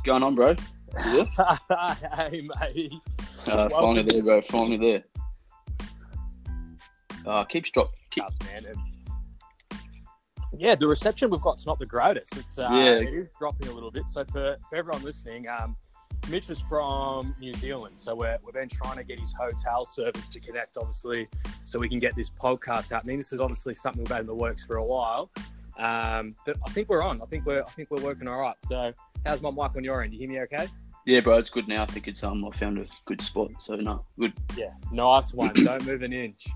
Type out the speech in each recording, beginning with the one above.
What's going on, bro? Hey, mate. Uh, finally there, bro. Finally there. Uh, keeps drop. Keep, Us, man. And yeah, the reception we've got's not the greatest. It's uh, Yeah. it is dropping a little bit. So for, for everyone listening, um, Mitch is from New Zealand, so we're, we've been trying to get his hotel service to connect, obviously, so we can get this podcast happening. This is obviously something we've had in the works for a while, um, but I think we're on. I think we're I think we're working all right. So how's my mic on your end? You hear me okay? yeah, bro. It's good now. I think it's um. I found a good spot. So no, good. Yeah, nice one. Don't move an inch.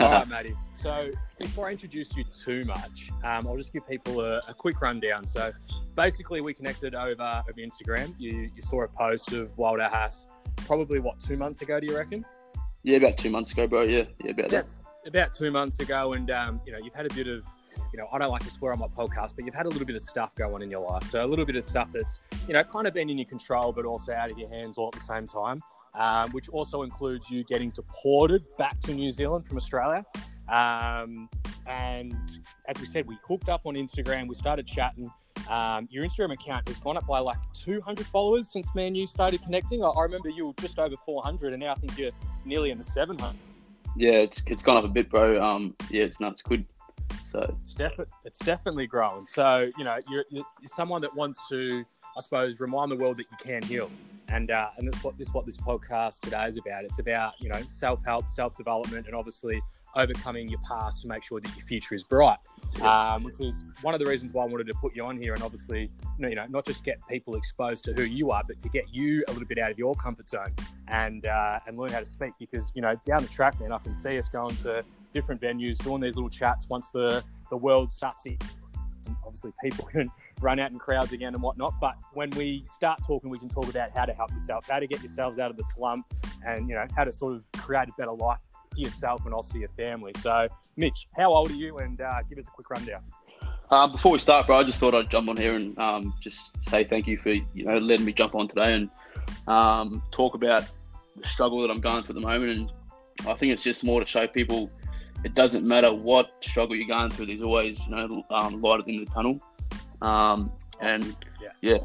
All right, Matty. So before I introduce you too much, um, I'll just give people a, a quick rundown. So basically, we connected over, over Instagram. You, you saw a post of Wilder Haas probably, what, two months ago, do you reckon? yeah, about two months ago, bro. Yeah, yeah, about that. About two months ago. And, um, you know, you've had a bit of, you know, I don't like to swear on my podcast, but you've had a little bit of stuff go on in your life. So a little bit of stuff that's, you know, kind of been in your control, but also out of your hands all at the same time. Um, which also includes you getting deported back to New Zealand from Australia. Um, and as we said, we hooked up on Instagram. We started chatting. Um, your Instagram account has gone up by like 200 followers since me and you started connecting. I, I remember you were just over 400, and now I think you're nearly in the 700. Yeah, it's it's gone up a bit, bro. Um, yeah, it's nuts. Good. So It's definitely it's definitely growing. So you know, you're, you're someone that wants to, I suppose, remind the world that you can heal. And uh, and that's what this what this podcast today is about. It's about you know self help, self development, and obviously overcoming your past to make sure that your future is bright. Um, which is one of the reasons why I wanted to put you on here, and obviously, you know, you know, not just get people exposed to who you are, but to get you a little bit out of your comfort zone and uh, and learn how to speak. Because you know, down the track, man, I can see us going to different venues, doing these little chats once the the world starts to. Obviously, people can run out in crowds again and whatnot. But when we start talking, we can talk about how to help yourself, how to get yourselves out of the slump, and you know how to sort of create a better life for yourself and also your family. So, Mitch, how old are you? And uh, give us a quick rundown. um, before we start, bro, I just thought I'd jump on here and um just say thank you for you know letting me jump on today and um talk about the struggle that I'm going through at the moment. And I think it's just more to show people it doesn't matter what struggle you're going through. There's always you know um, light at the end of the tunnel. Um, and Yeah. yeah.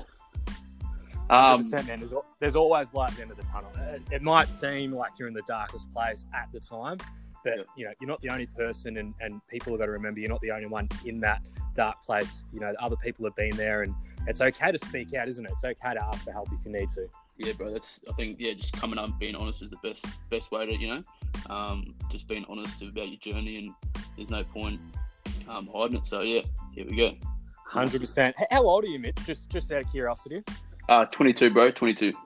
Um, 100%, man. There's, there's always light at the end of the tunnel. It, it might seem like you're in the darkest place at the time, but Yeah. you know you're not the only person, and, and people have got to remember you're not the only one in that dark place. You know, other people have been there, and it's okay to speak out, isn't it? It's okay to ask for help if you need to. Yeah, bro. That's I think yeah, just coming up being honest is the best best way to you know, um, just being honest about your journey and there's no point um, hiding it. So yeah, here we go. Hundred percent. How old are you, Mitch? Just just out of curiosity. Uh, 22, bro. 22. So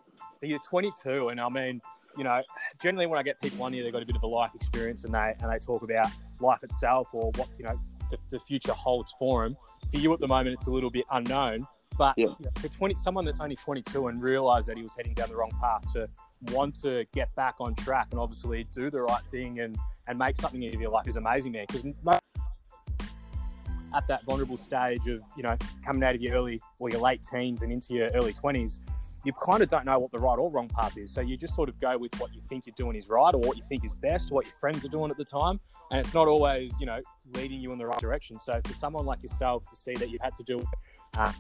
you're 22, and I mean, you know, generally when I get people on here, they've got a bit of a life experience, and they and they talk about life itself or what you know the, the future holds for them. For you at the moment, it's a little bit unknown. But Yeah. you know, for 20, someone that's only 22 and realised that he was heading down the wrong path to want to get back on track and obviously do the right thing and and make something of your life is amazing, man. Because at that vulnerable stage of you know coming out of your early or your late teens and into your early 20s you kind of don't know what the right or wrong path is. So you just sort of go with what you think you're doing is right or what you think is best or what your friends are doing at the time. And it's not always, you know, leading you in the right direction. So for someone like yourself to see that you had to do uh,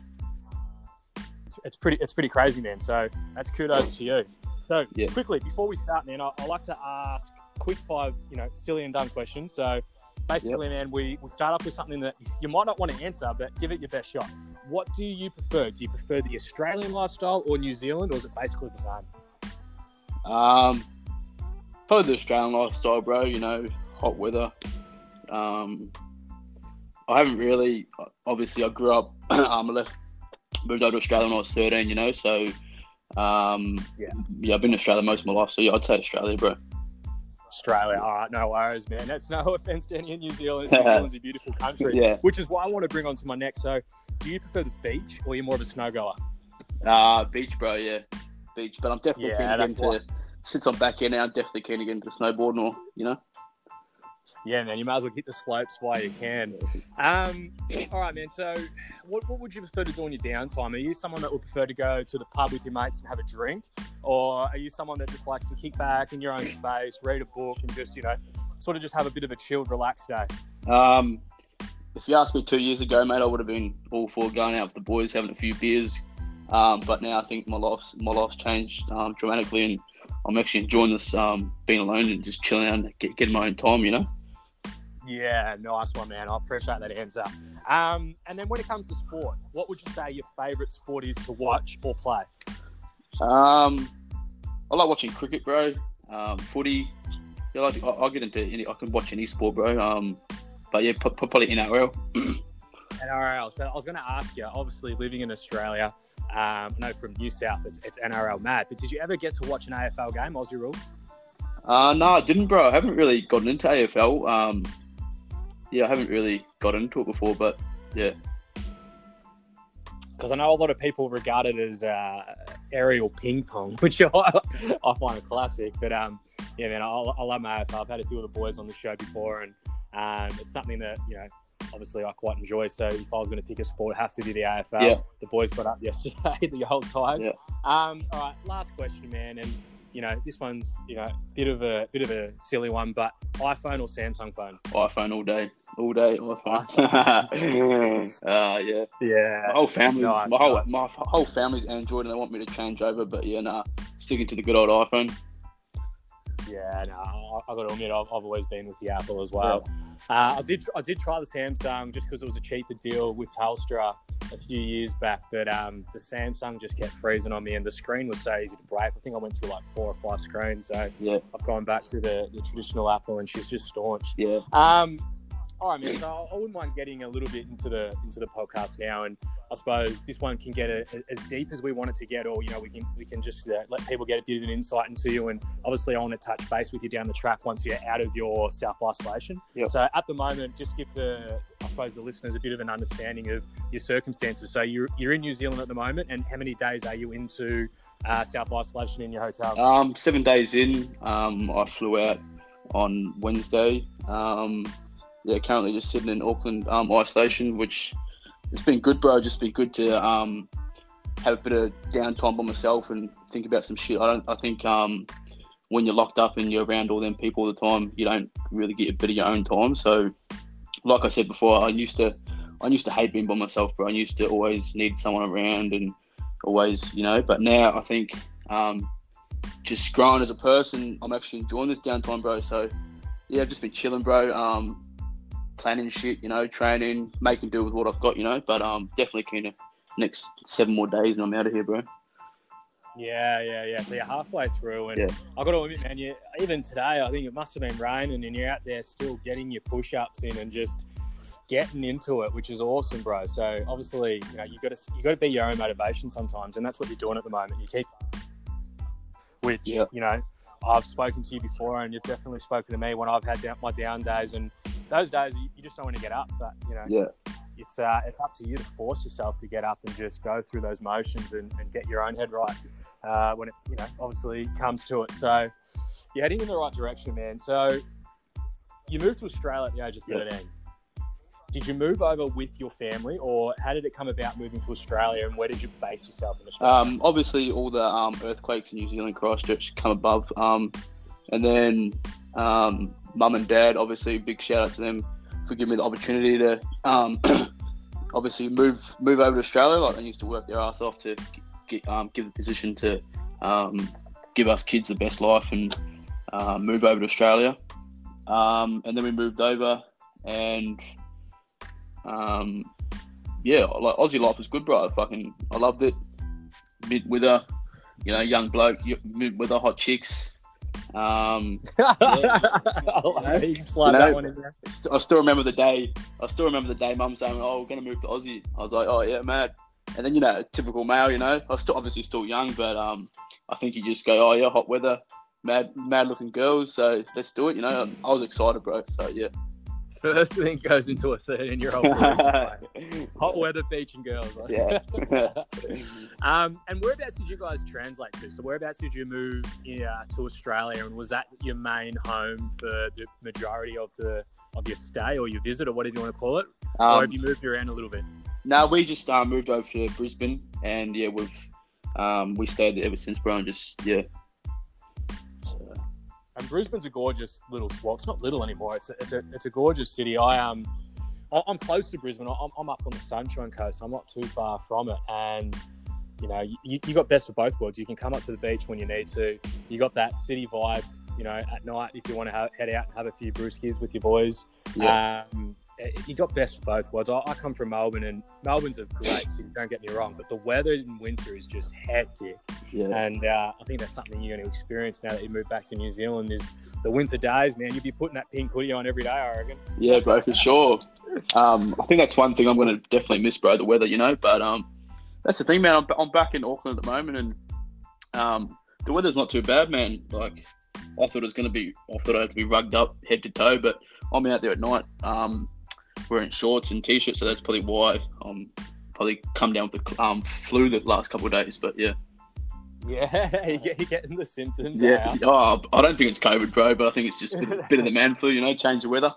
it's, it's pretty, it's pretty crazy, man. So that's kudos to you. So Yeah. quickly, before we start, man, I, I like to ask quick five, you know, silly and dumb questions. So basically, man, we, we start off with something that you might not want to answer, but give it your best shot. What do you prefer? Do you prefer the Australian lifestyle or New Zealand, or is it basically the same? Um, probably the Australian lifestyle, bro. You know, hot weather. Um, I haven't really. Obviously, I grew up. um, I left, moved over to Australia when I was thirteen. You know, so um, Yeah. yeah, I've been in Australia most of my life. So yeah, I'd say Australia, bro. Australia. All right, no worries, man. That's no offense to any in New Zealand. New Zealand's a beautiful country, Yeah. which is why I want to bring on to my next. So, do you prefer the beach or you're more of a snow goer? Uh, beach, bro. Yeah, beach. But I'm definitely Yeah, keen to Since I'm back here now, I'm definitely keen to get into snowboarding or you know. Yeah, man. You might as well hit the slopes while you can. Um, all right, man. So, what, what would you prefer to do on your downtime? Are you someone that would prefer to go to the pub with your mates and have a drink, or are you someone that just likes to kick back in your own space, read a book, and just you know, sort of just have a bit of a chilled, relaxed day? Um, if you asked me two years ago, mate, I would have been all for going out with the boys, having a few beers, Um, but now I think my life's my life's changed um, dramatically, and I'm actually enjoying this um, being alone and just chilling out and get, getting my own time. You know. Yeah, nice one, man. I appreciate that answer. Um, and then when it comes to sport, what would you say your favourite sport is to watch or play? Um, I like watching cricket, bro. Um, footy. Yeah, like, I, I'll get into any. I can watch any sport, bro. Um, but yeah, probably NRL. NRL. So I was going to ask you. Obviously, living in Australia, um, I know from New South, it's, it's NRL mad. But did you ever get to watch an AFL game, Aussie rules? Uh, no, I didn't, bro. I haven't really gotten into AFL. Um, yeah, I haven't really got into it before, but yeah. Because I know a lot of people regard it as uh, aerial ping pong, which I, I find a classic. But um, yeah, man, I, I love my AFL. I've had a few of the boys on the show before, and um, it's something that you know obviously I quite enjoy. So if I was going to pick a sport, it'd have to be the AFL. Yeah. The boys got up yesterday, the old times. Yeah. Um, all right, last question, man, and you know this one's you know bit of a bit of a silly one, but iPhone or Samsung phone? iPhone all day, all day iPhone. uh, yeah. Yeah. My whole family, Nice, my whole nice. my whole family's Android, and they want me to change over, but yeah, nah, sticking to the good old iPhone. Yeah, no, I, I got to admit, I've, I've always been with the Apple as well. Uh, I did, I did try the Samsung just because it was a cheaper deal with Telstra a few years back, but um, the Samsung just kept freezing on me, and the screen was so easy to break. I think I went through like four or five screens, so Yeah, I've gone back to the, the traditional Apple, and she's just staunch. yeah. Um, all right, man. So I wouldn't mind getting a little bit into the into the podcast now, and I suppose this one can get a, as deep as we want it to get, or you know, we can we can just uh, let people get a bit of an insight into you. And obviously, I want to touch base with you down the track once you're out of your self isolation. Yep. So at the moment, just give the I suppose the listeners a bit of an understanding of your circumstances. So you're you're in New Zealand at the moment, and how many days are you into uh, self isolation in your hotel? Um, seven days in, um, I flew out on Wednesday. Um, yeah, currently just sitting in Auckland um, isolation, which it's been good, bro. Just been good to um, have a bit of downtime by myself and think about some shit. I don't. I think um, when you're locked up and you're around all them people all the time, you don't really get a bit of your own time. So, like I said before, I used to, I used to hate being by myself, bro. I used to always need someone around and always, you know. But now I think um, just growing as a person, I'm actually enjoying this downtime, bro. So yeah, I've just been chilling, bro. Um, planning shit, you know, training, making do with what I've got, you know. But um, definitely keen to next seven more days and I'm out of here, bro. Yeah, yeah, yeah. So you're halfway through, and Yeah. I got to admit, man, you even today, I think it must have been raining, and you're out there still getting your push-ups in and just getting into it, which is awesome, bro. So obviously, you know, you got to you got to be your own motivation sometimes, and that's what you're doing at the moment. You keep, which Yeah. you know, I've spoken to you before, and you've definitely spoken to me when I've had down, my down days, and those days you, you just don't want to get up, but you know, Yeah, it's uh, it's up to you to force yourself to get up and just go through those motions and, and get your own head right uh, when it you know obviously comes to it. So you're heading in the right direction, man. So you moved to Australia at the age of Yeah. 13. Did you move over with your family, or how did it come about moving to Australia, and where did you base yourself in Australia? Um, obviously, all the um, earthquakes in New Zealand, Christchurch, come above. Um, and then um, mum and dad, obviously, big shout out to them for giving me the opportunity to um, obviously move move over to Australia. Like they used to work their ass off to get, um, give the position to um, give us kids the best life and uh, move over to Australia. Um, and then we moved over and um, yeah, like Aussie life was good, bro. I fucking I loved it. Mid with a, you know, young bloke, mid with a hot chicks. Um, I'll you slide You know, that one in there. I still remember the day. I still remember the day. Mum saying, "Oh, we're gonna move to Aussie." I was like, "Oh yeah, mad." And then you know, typical male. You know, I was still obviously still young, but um, I think you just go, "Oh yeah, hot weather, mad, mad looking girls." So let's do it. You know, I was excited, bro. So yeah. First thing goes into a 13 year old. Hot weather, beach, and girls. Yeah. um, and whereabouts did you guys translate to? So whereabouts did you move uh, to Australia, and was that your main home for the majority of the of your stay or your visit, or whatever you want to call it, or um, have you moved around a little bit? no, we just um, moved over to Brisbane, and yeah, we've um, we stayed there ever since, bro. And just yeah. And Brisbane's a gorgeous little. Well, it's not little anymore. It's a, it's a it's a gorgeous city. I um, I'm close to Brisbane. I'm, I'm up on the Sunshine Coast. I'm not too far from it, and you know, you, you got best of both worlds. You can come up to the beach when you need to. You got that city vibe, you know, at night if you want to head out and have a few brewskis with your boys. Yeah. Um, you got best of both worlds. I, I come from Melbourne, and Melbourne's a great city. Don't get me wrong, but the weather in winter is just hectic, Yeah. and uh, I think that's something you're going to experience now that you move back to New Zealand. Is the winter days, man? You'd be putting that pink hoodie on every day, I reckon. Yeah, bro, for sure. Um, I think that's one thing I'm going to definitely miss, bro, the weather, you know. But um, that's the thing, man. I'm, I'm back in Auckland at the moment, and um, the weather's not too bad, man. Like, I thought it was going to be, I thought I had to be rugged up head to toe, but I'm out there at night um, wearing shorts and t-shirts, so that's probably why I'm probably come down with the um, flu the last couple of days. But yeah, Yeah, you're getting the symptoms. yeah. out. Oh, I don't think it's COVID, bro, but I think it's just a bit, bit of the man flu, you know, change the weather.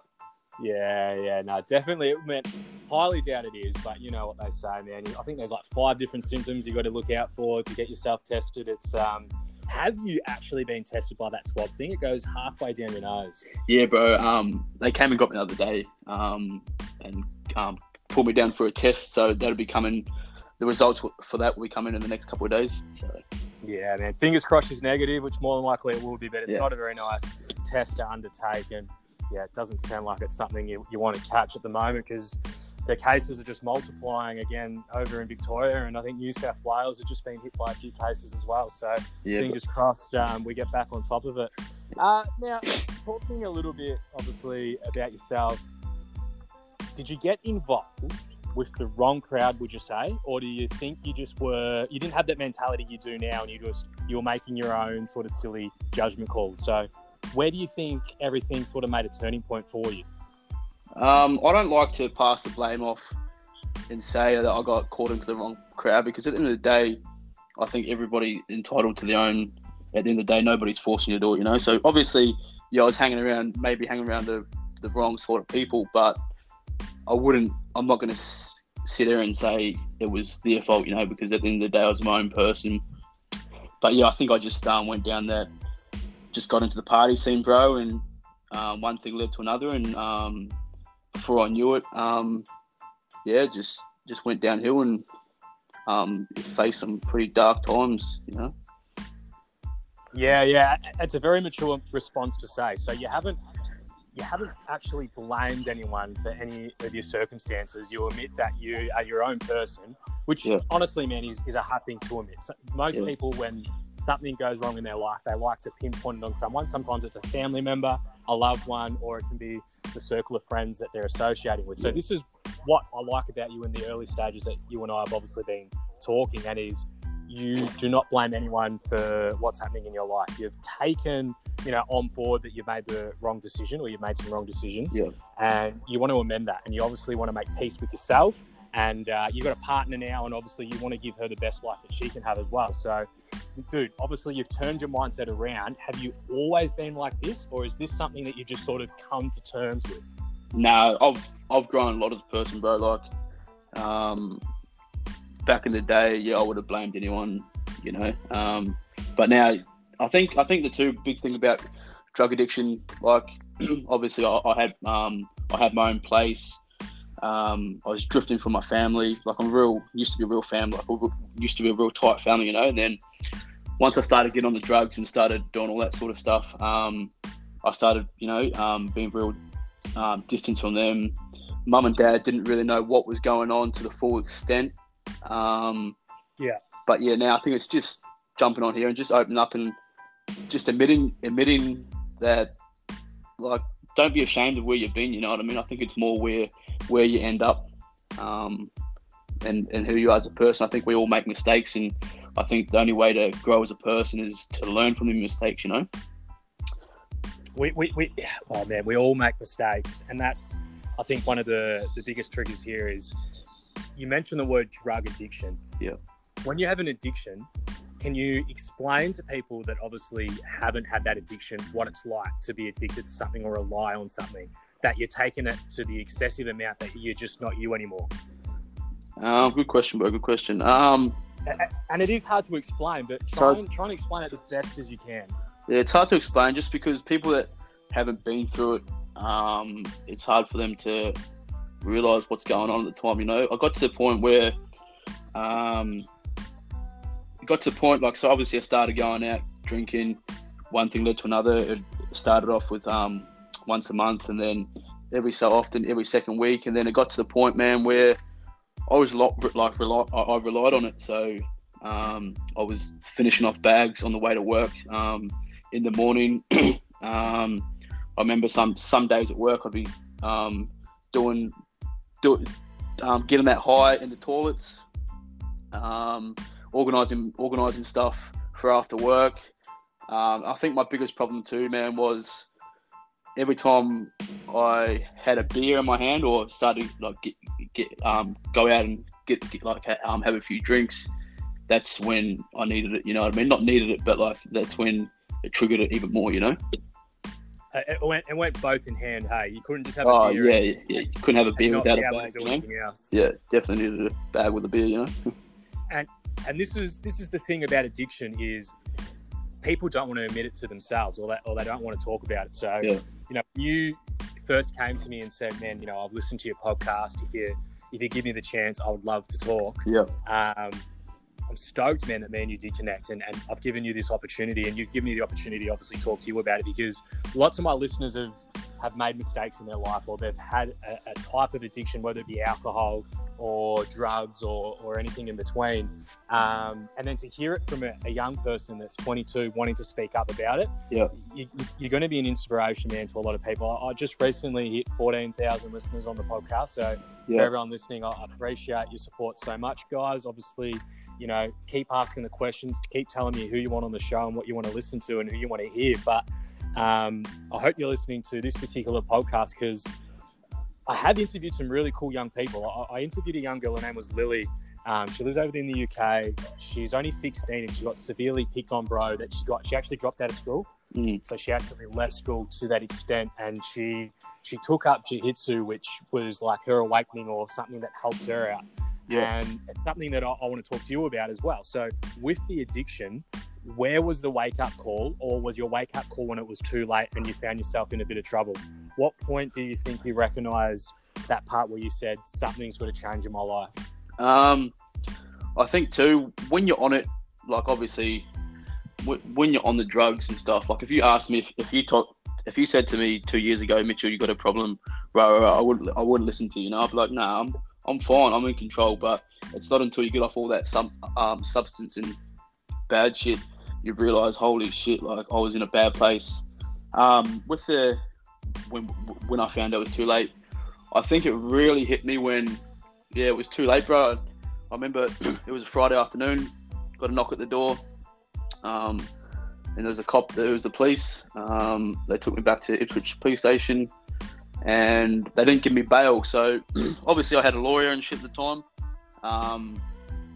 Yeah, yeah, no, definitely. It meant highly doubt it is, but you know what they say, man. I think there's like five different symptoms you got to look out for to get yourself tested. It's um, have you actually been tested by that swab thing? It goes halfway down your nose. Yeah, bro. Um, they came and got me the other day, um, and um, pulled me down for a test. So that'll be coming. The results for that will be coming in the next couple of days. So Yeah, man. Fingers crossed is negative, which more than likely it will be, but it's Yeah. not a very nice test to undertake. And yeah, it doesn't sound like it's something you, you want to catch at the moment because the cases are just multiplying again over in Victoria. And I think New South Wales have just been hit by a few cases as well. So yeah, fingers crossed um, we get back on top of it. Uh, now, talking a little bit, obviously, about yourself, did you get involved with the wrong crowd? Would you say, or do you think you just were you didn't have that mentality you do now, and you just you were making your own sort of silly judgment calls? So, where do you think everything sort of made a turning point for you? Um, I don't like to pass the blame off and say that I got caught into the wrong crowd because at the end of the day, I think everybody entitled to their own. At the end of the day, nobody's forcing you to do it, you know. So obviously, yeah, I was hanging around, maybe hanging around the, the wrong sort of people, but I wouldn't. I'm not going to sit there and say it was their fault, you know, because at the end of the day, I was my own person. But yeah, I think I just um, went down that, just got into the party scene, bro, and um, one thing led to another, and um, before I knew it, um, yeah, just just went downhill and um, faced some pretty dark times, you know. Yeah, yeah, it's a very mature response to say. So you haven't you haven't actually blamed anyone for any of your circumstances. You admit that you are your own person, which Yeah. honestly, man, is, is a hard thing to admit. So most Yeah. people, when something goes wrong in their life, they like to pinpoint it on someone. Sometimes it's a family member, a loved one, or it can be the circle of friends that they're associating with. So this is what I like about you in the early stages that you and I have obviously been talking, and is you do not blame anyone for what's happening in your life. You've taken, you know, on board that you've made the wrong decision or you've made some wrong decisions, Yeah. and you want to amend that. And you obviously want to make peace with yourself. And uh, you've got a partner now, and obviously you want to give her the best life that she can have as well. So, dude, obviously you've turned your mindset around. Have you always been like this, or is this something that you just sort of come to terms with? No, I've I've grown a lot as a person, bro. Like, um, back in the day, yeah, I would have blamed anyone, you know. Um, but now, I think I think the two big thing about drug addiction, like, obviously, I, I had um, I had my own place. Um, I was drifting from my family. Like, I'm real used to be a real family. Like, we used to be a real tight family, you know. And then once I started getting on the drugs and started doing all that sort of stuff, um, I started, you know, um, being real um, distance from them. Mum and dad didn't really know what was going on to the full extent. Um, Yeah. But yeah, now I think it's just jumping on here and just opening up and just admitting admitting that like don't be ashamed of where you've been. You know what I mean? I think it's more where where you end up um, and and who you are as a person. I think we all make mistakes, and I think the only way to grow as a person is to learn from the mistakes. You know? we, we, we oh man we all make mistakes and that's i think one of the the biggest triggers here is you mentioned the word drug addiction Yeah. when you have an addiction can you explain to people that obviously haven't had that addiction what it's like to be addicted to something or rely on something that you're taking it to the excessive amount that you're just not you anymore Um, good question, bro. Good question. Um, and it is hard to explain but try and, try and explain it the best as you can Yeah, it's hard to explain just because people that haven't been through it, um, it's hard for them to realize what's going on at the time. You know, I got to the point where um, got to the point like so. Obviously, I started going out drinking. One thing led to another. It started off with um, once a month, and then every so often, every second week, and then it got to the point, man, where I was lot like rely, I relied on it. So um, I was finishing off bags on the way to work um, in the morning. um, I remember some some days at work I'd be um, doing do, um, getting that high in the toilets, um, organizing organizing stuff for after work. I think my biggest problem too, man, was every time I had a beer in my hand or started like get, get um, go out and get, get like um, have a few drinks, that's when I needed it. You know what I mean? Not needed it, but like that's when it triggered it even more. You know. Uh, it went it went both in hand. Hey, you couldn't just have oh, a beer. yeah, yeah, you couldn't have a beer without a bag. You know? Yeah, definitely needed a bag with a beer. You know. and and this is this is the thing about addiction is people don't want to admit it to themselves or that or they don't want to talk about it. So yeah. you know, you first came to me and said, "Man, you know, I've listened to your podcast. If you if you give me the chance, I would love to talk." Yeah. Um, I'm stoked, man, that me and you did connect, and, and I've given you this opportunity, and you've given me the opportunity to obviously talk to you about it because lots of my listeners have have made mistakes in their life, or they've had a, a type of addiction, whether it be alcohol or drugs or, or anything in between. Um, and then to hear it from a, a, young person that's 22 wanting to speak up about it, yeah, you, are going to be an inspiration, man, to a lot of people. I, I just recently hit 14,000 listeners on the podcast. So yeah. for everyone listening, I appreciate your support so much, guys. Obviously, you know, keep asking the questions, keep telling me who you want on the show and what you want to listen to and who you want to hear. But um, I hope you're listening to this particular podcast because I have interviewed some really cool young people. I, I interviewed a young girl, her name was Lily. Um, she lives over in the UK. She's only 16 and she got severely picked on, bro, that she got, she actually dropped out of school. Mm. So she actually left school to that extent, and she she took up jiu-jitsu, which was like her awakening or something that helped her out. Yeah. And it's something that I, I want to talk to you about as well. So with the addiction, where was the wake up call, or was your wake up call when it was too late and you found yourself in a bit of trouble? What point do you think you recognize that part where you said something's got to change in my life? Um, I think too when you're on it, like obviously when you're on the drugs and stuff. Like if you asked me if, if you talk, if you said to me two years ago, Mitchell, you got a problem, right, I wouldn't I wouldn't listen to you. You know, I'd be like, nah, I'm I'm fine, I'm in control. But it's not until you get off all that some um, substance and bad shit you realize, holy shit, like I was in a bad place. Um, with the when when I found out it was too late, I think it really hit me when yeah, it was too late, bro. I remember it was a Friday afternoon, got a knock at the door, um, and there was a cop. There was the police. Um, they took me back to Ipswich police station, and they didn't give me bail. So obviously, I had a lawyer and shit at the time. Um,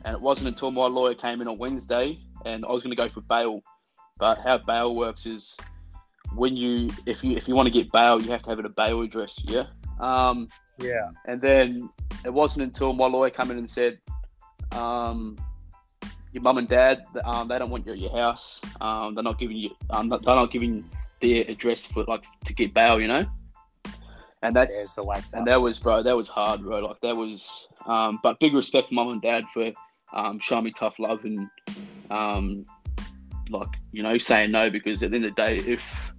and it wasn't until my lawyer came in on Wednesday and I was going to go for bail. But how bail works is when you if you if you want to get bail, you have to have it a bail address. Yeah. Um, yeah. And then it wasn't until my lawyer came in and said, um, "Your mum and dad, um, they don't want you at your house. Um, they're not giving you. Um, they're not giving their address for like to get bail. You know." And that's the way. And that was, bro. That was hard, bro. Like that was. Um, but big respect, to mum and dad, for um, showing me tough love and um, like you know saying no because at the end of the day, if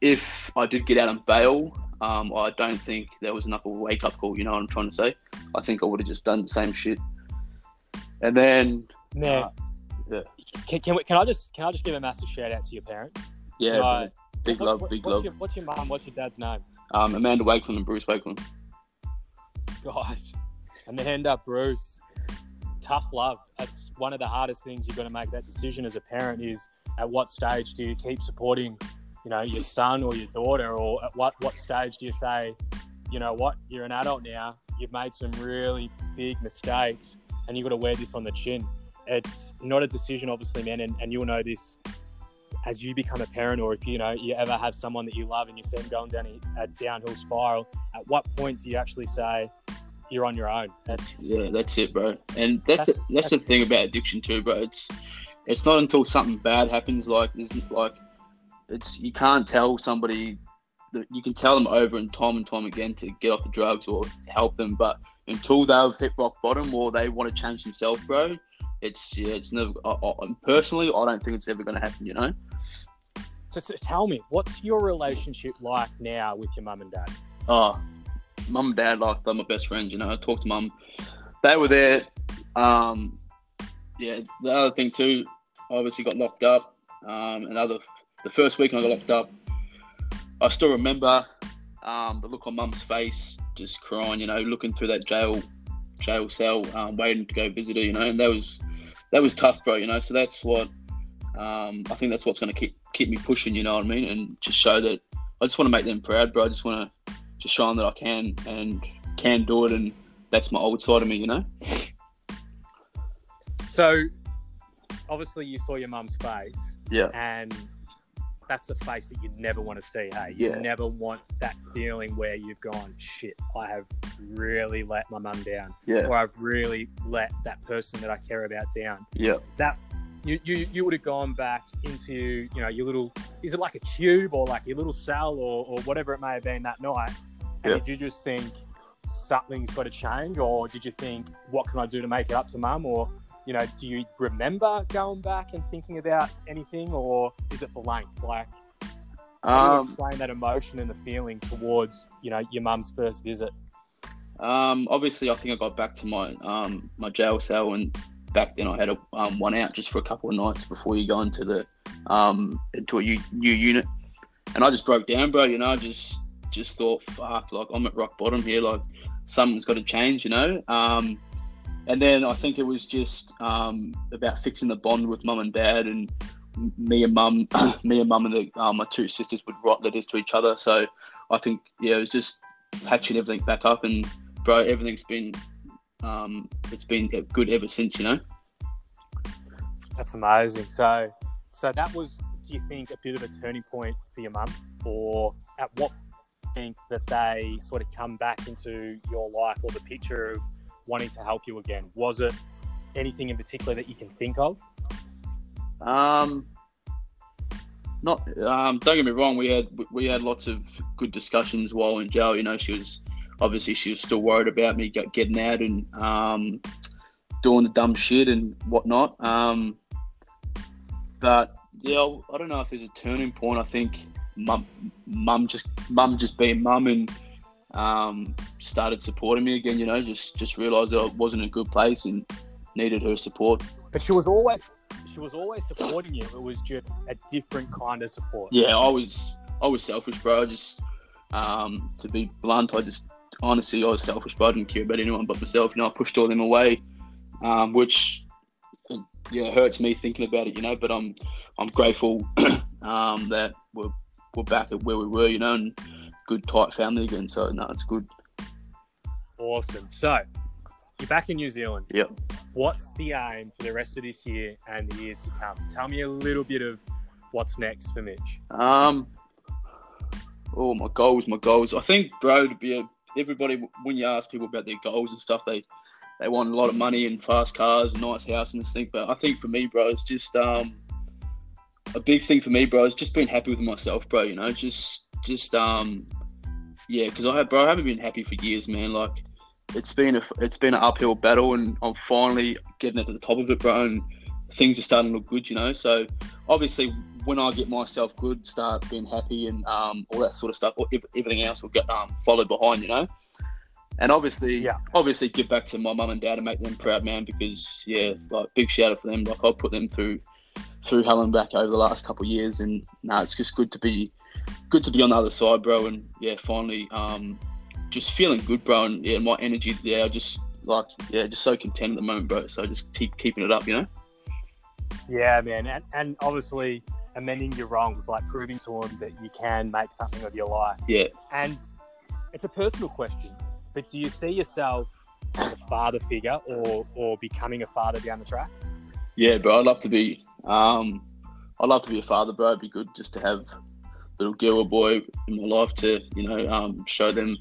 if I did get out on bail, um, I don't think there was enough of a wake up call. You know what I'm trying to say? I think I would have just done the same shit. And then, man, uh, yeah. Can, can, we, can I just can I just give a massive shout out to your parents? Yeah, uh, big what, love, what, big what's love. Your, what's your mum? What's your dad's name? Um, Amanda Wakeland and Bruce Wakeland. Guys, and the hand up, Bruce. Tough love. That's one of the hardest things you've got to make that decision as a parent is at what stage do you keep supporting, you know, your son or your daughter, or at what what stage do you say, you know what, you're an adult now, you've made some really big mistakes, and you've got to wear this on the chin. It's not a decision, obviously, man, and, and you'll know this as you become a parent, or if you know you ever have someone that you love and you see them going down a, a downhill spiral. At what point do you actually say, you're on your own. That's yeah, that's it, bro. And that's that's, the, that's, that's the thing about addiction too, bro. It's it's not until something bad happens, like isn't like it's you can't tell somebody that you can tell them over and time and time again to get off the drugs or help them, but until they've hit rock bottom or they want to change themselves, bro, it's yeah, it's never. I, I, personally, I don't think it's ever going to happen. You know. So, so tell me, what's your relationship like now with your mum and dad? Oh, mum and dad, like they're my best friends. You know, I talk to mum. They were there. Um, yeah. The other thing too, I obviously got locked up. Um, another the first week I got locked up, I still remember um, the look on mum's face, just crying. You know, looking through that jail jail cell, um, waiting to go visit her. You know, and that was that was tough, bro. You know, so that's what um, I think that's what's going to keep keep me pushing. You know what I mean? And just show that I just want to make them proud, bro. I just want to just show them that I can and can do it, and that's my old side of me. You know. So, obviously, you saw your mum's face. Yeah. And that's the face that you'd never want to see. Hey, you yeah. never want that feeling where you've gone, shit, I have really let my mum down. Yeah. Or I've really let that person that I care about down. Yeah. That you, you, you would have gone back into, you know, your little, is it like a tube or like your little cell or, or whatever it may have been that night? And Yeah. did you just think something's got to change? Or did you think, what can I do to make it up to mum? Or, you know, do you remember going back and thinking about anything? Or is it blank? Like, how Um, explain that emotion and the feeling towards, you know, your mum's first visit? Um, obviously, I think I got back to my um, my jail cell, and back then I had a um, one out just for a couple of nights before you go into the um, into a u- new unit, and I just broke down, bro. You know, I just just thought, fuck, like I'm at rock bottom here. Like something's got to change, you know. Um, and then I think it was just um, about fixing the bond with mum and dad, and me and mum, me and mum and the, um, my two sisters would write letters to each other. So I think yeah, it was just patching everything back up and bro, everything's been um, it's been good ever since, you know. That's amazing. So, so that was, do you think, a bit of a turning point for your mum, or at what think that they sort of come back into your life or the picture of wanting to help you again? Was it anything in particular that you can think of? Um, not um, don't get me wrong, we had we had lots of good discussions while in jail. You know, she was obviously she was still worried about me getting out and um, doing the dumb shit and whatnot. Um, but yeah, I don't know if there's a turning point. I think mum, mum just mum just being mum and um, started supporting me again. You know, just just realised that I wasn't in a good place and needed her support. But she was always, she was always supporting you. It was just a different kind of support. Yeah, I was I was selfish, bro. I just um, to be blunt, I just honestly I was selfish, bro. I didn't care about anyone but myself. You know, I pushed all them away, um, which yeah hurts me thinking about it. You know, but I'm I'm grateful um, that we're we're back at where we were. You know, and good tight family again. So no, it's good. Awesome. So, you're back in New Zealand. Yep. What's the aim for the rest of this year and the years to come? Tell me a little bit of what's next for Mitch. Um, oh, my goals, my goals. I think, bro, to be a, everybody when you ask people about their goals and stuff, they they want a lot of money and fast cars and nice house and this thing. But I think for me, bro, it's just um a big thing for me, bro. Is just being happy with myself, bro. You know, just just um yeah, because I have, bro, I haven't been happy for years, man. Like it's been a it's been an uphill battle, and I'm finally getting it to the top of it, bro. And things are starting to look good, you know. So obviously, when I get myself good, start being happy and um, all that sort of stuff, or ev- everything else will get um, followed behind, you know. And obviously, Yeah. obviously, give back to my mum and dad and make them proud, man. Because yeah, like big shout out for them. Like I put them through through hell and back over the last couple of years, and nah, it's just good to be good to be on the other side, bro. And yeah, finally, um, just feeling good, bro. And yeah, my energy, yeah, just like yeah, just so content at the moment, bro. So just keep keeping it up, you know. Yeah, man, and, and obviously amending your wrongs, like proving to them that you can make something of your life. Yeah. And it's a personal question, but do you see yourself as a father figure or or becoming a father down the track? Yeah, bro. I'd love to be. Um, I'd love to be a father, bro. It'd be good just to have little girl or boy in my life to, you know, um, show them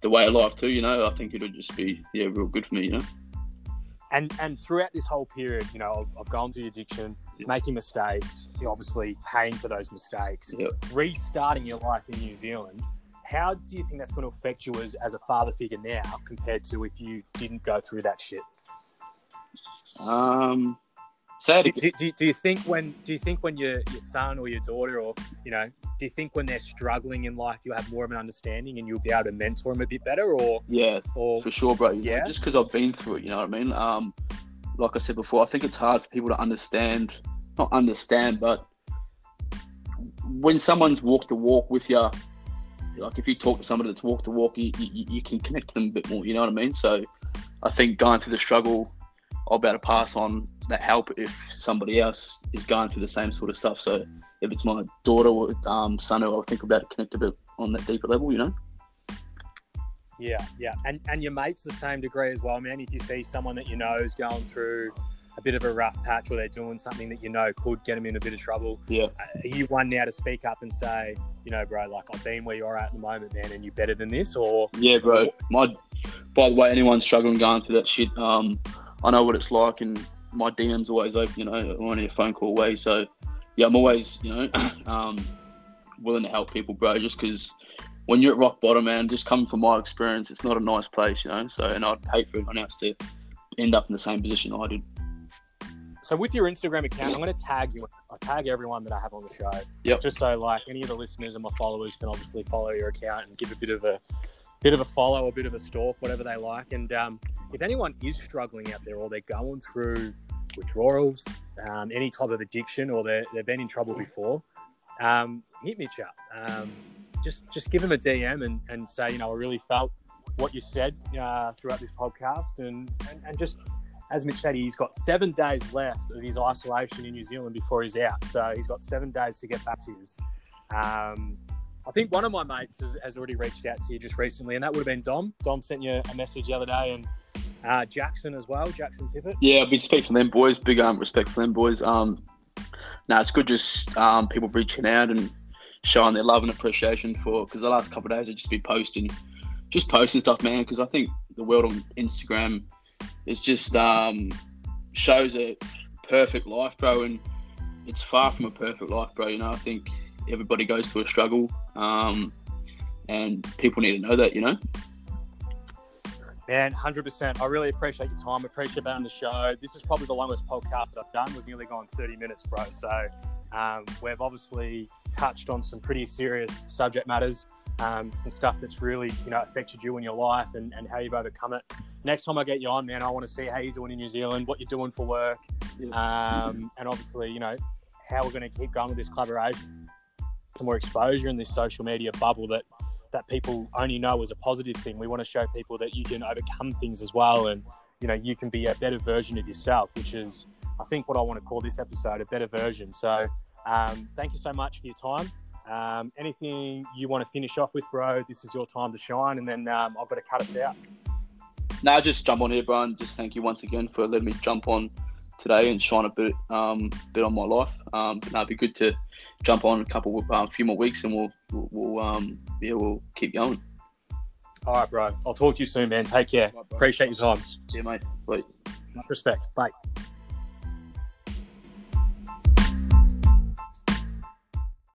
the way of life too. You know, I think it would just be, yeah, real good for me. You know. And and throughout this whole period, you know, I've, I've gone through addiction, Yeah. making mistakes, you're obviously paying for those mistakes, Yeah. restarting your life in New Zealand. How do you think that's going to affect you as, as a father figure now compared to if you didn't go through that shit? Um, sad. Do, do, do you think when do you think when your your son or your daughter or you know do you think when they're struggling in life you'll have more of an understanding and you'll be able to mentor them a bit better or Yeah, or for sure, bro. You know, Yeah. just because I've been through it, you know what I mean. Um, like I said before, I think it's hard for people to understand, not understand, but when someone's walked the walk with you, like if you talk to somebody that's walked the walk, you, you, you can connect to them a bit more. You know what I mean? So, I think going through the struggle, I'll be able to pass on that help if somebody else is going through the same sort of stuff. So, if it's my daughter or um, son, I'll think about to connect a bit on that deeper level. You know? Yeah, yeah, and and your mates the same degree as well, man. If you see someone that you know is going through a bit of a rough patch, or they're doing something that you know could get them in a bit of trouble, Yeah. uh, are you one now to speak up and say, you know, bro, like I've been where you're at at the moment, man, and you're better than this, or Yeah, bro. My, by the way, anyone struggling going through that shit, um, I know what it's like, and my DM's always open. You know, I'm only a phone call away. So, yeah, I'm always, you know, um, willing to help people, bro. Just because when you're at rock bottom, man, just coming from my experience, it's not a nice place, you know. So, and I'd hate for anyone else to end up in the same position I did. So with your Instagram account, I'm going to tag you. I tag everyone that I have on the show. Yep. Just so like any of the listeners and my followers can obviously follow your account and give a bit of a bit of a follow, a bit of a stalk, whatever they like. And um, if anyone is struggling out there or they're going through withdrawals, um, any type of addiction, or they're, they've been in trouble before, um, hit Mitch up. Um, just just give him a DM and, and say, you know, I really felt what you said uh, throughout this podcast, and, and and just as Mitch said, he's got seven days left of his isolation in New Zealand before he's out. So he's got seven days to get back to his. Um, I think one of my mates has, has already reached out to you just recently, and that would have been Dom. Dom sent you a message the other day, and uh, Jackson as well, Jackson Tippett. Yeah, big speak for them boys. Big um, respect for them boys. Um, no, it's good just um, people reaching out and showing their love and appreciation for. Because the last couple of days I've just been posting, just posting stuff, man. Because I think the world on Instagram is just um, shows a perfect life, bro, and it's far from a perfect life, bro. You know, I think everybody goes through a struggle, um, and people need to know that. You know. Man, hundred percent. I really appreciate your time. Appreciate being on the show. This is probably the longest podcast that I've done. We've nearly gone thirty minutes, bro. So um, we've obviously touched on some pretty serious subject matters, um, some stuff that's really you know affected you in your life and, and how you've overcome it. Next time I get you on, man, I want to see how you're doing in New Zealand, what you're doing for work, um, and obviously you know how we're going to keep going with this collaboration. Some more exposure in this social media bubble that that people only know as a positive thing. We want to show people that you can overcome things as well, and you know you can be a better version of yourself, which is I think what I want to call this episode a better version. So um, thank you so much for your time. Um, anything you want to finish off with, bro? This is your time to shine, and then um, I've got to cut us out. Now, just jump on here, bro, and just thank you once again for letting me jump on today and shine a bit, um, bit on my life. Um, but no, it'd be good to jump on a couple, of, um, few more weeks, and we'll, we'll, we'll um, yeah, we'll keep going. All right, bro. I'll talk to you soon, man. Take care. Right. Appreciate your time. See you, mate. Bye. Much respect. Bye.